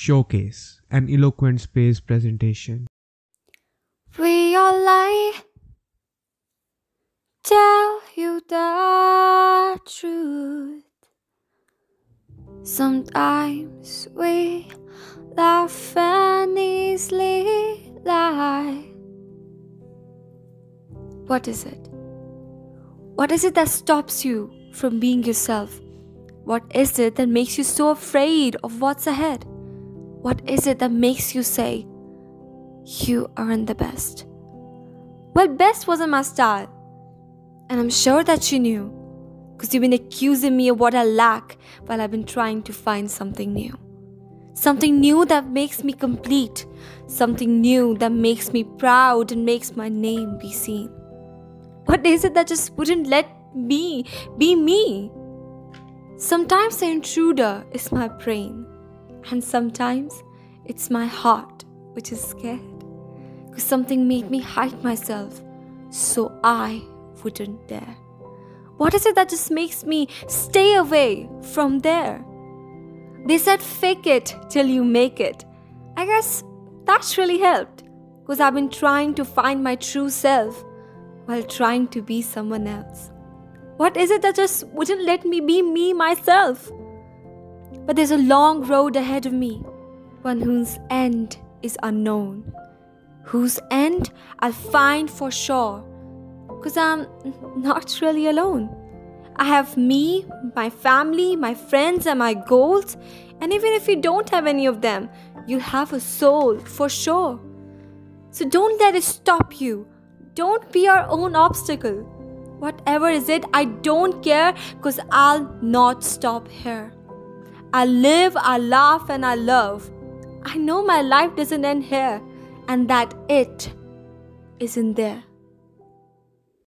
Showcase, an eloquent space presentation. We all lie, tell you the truth. Sometimes we laugh and easily lie. What is it? What is it that stops you from being yourself? What is it that makes you so afraid of what's ahead? What is it that makes you say, You aren't the best? Well, best wasn't my style. And I'm sure that you knew, because you've been accusing me of what I lack while I've been trying to find something new. Something new that makes me complete. Something new that makes me proud and makes my name be seen. What is it that just wouldn't let me be me? Sometimes the intruder is my brain, and sometimes it's my heart which is scared. Because something made me hide myself so I wouldn't dare. What is it that just makes me stay away from there? They said fake it till you make it. I guess that's really helped because I've been trying to find my true self while trying to be someone else? What is it that just wouldn't let me be me myself? But there's a long road ahead of me, one whose end is unknown, whose end I'll find for sure, because I'm not really alone. I have me, my family, my friends, and my goals, and even if you don't have any of them, you have a soul for sure. So don't let it stop you don't be your own obstacle. Whatever is it, I don't care because I'll not stop here. I live, I laugh, and I love. I know my life doesn't end here and that it isn't there.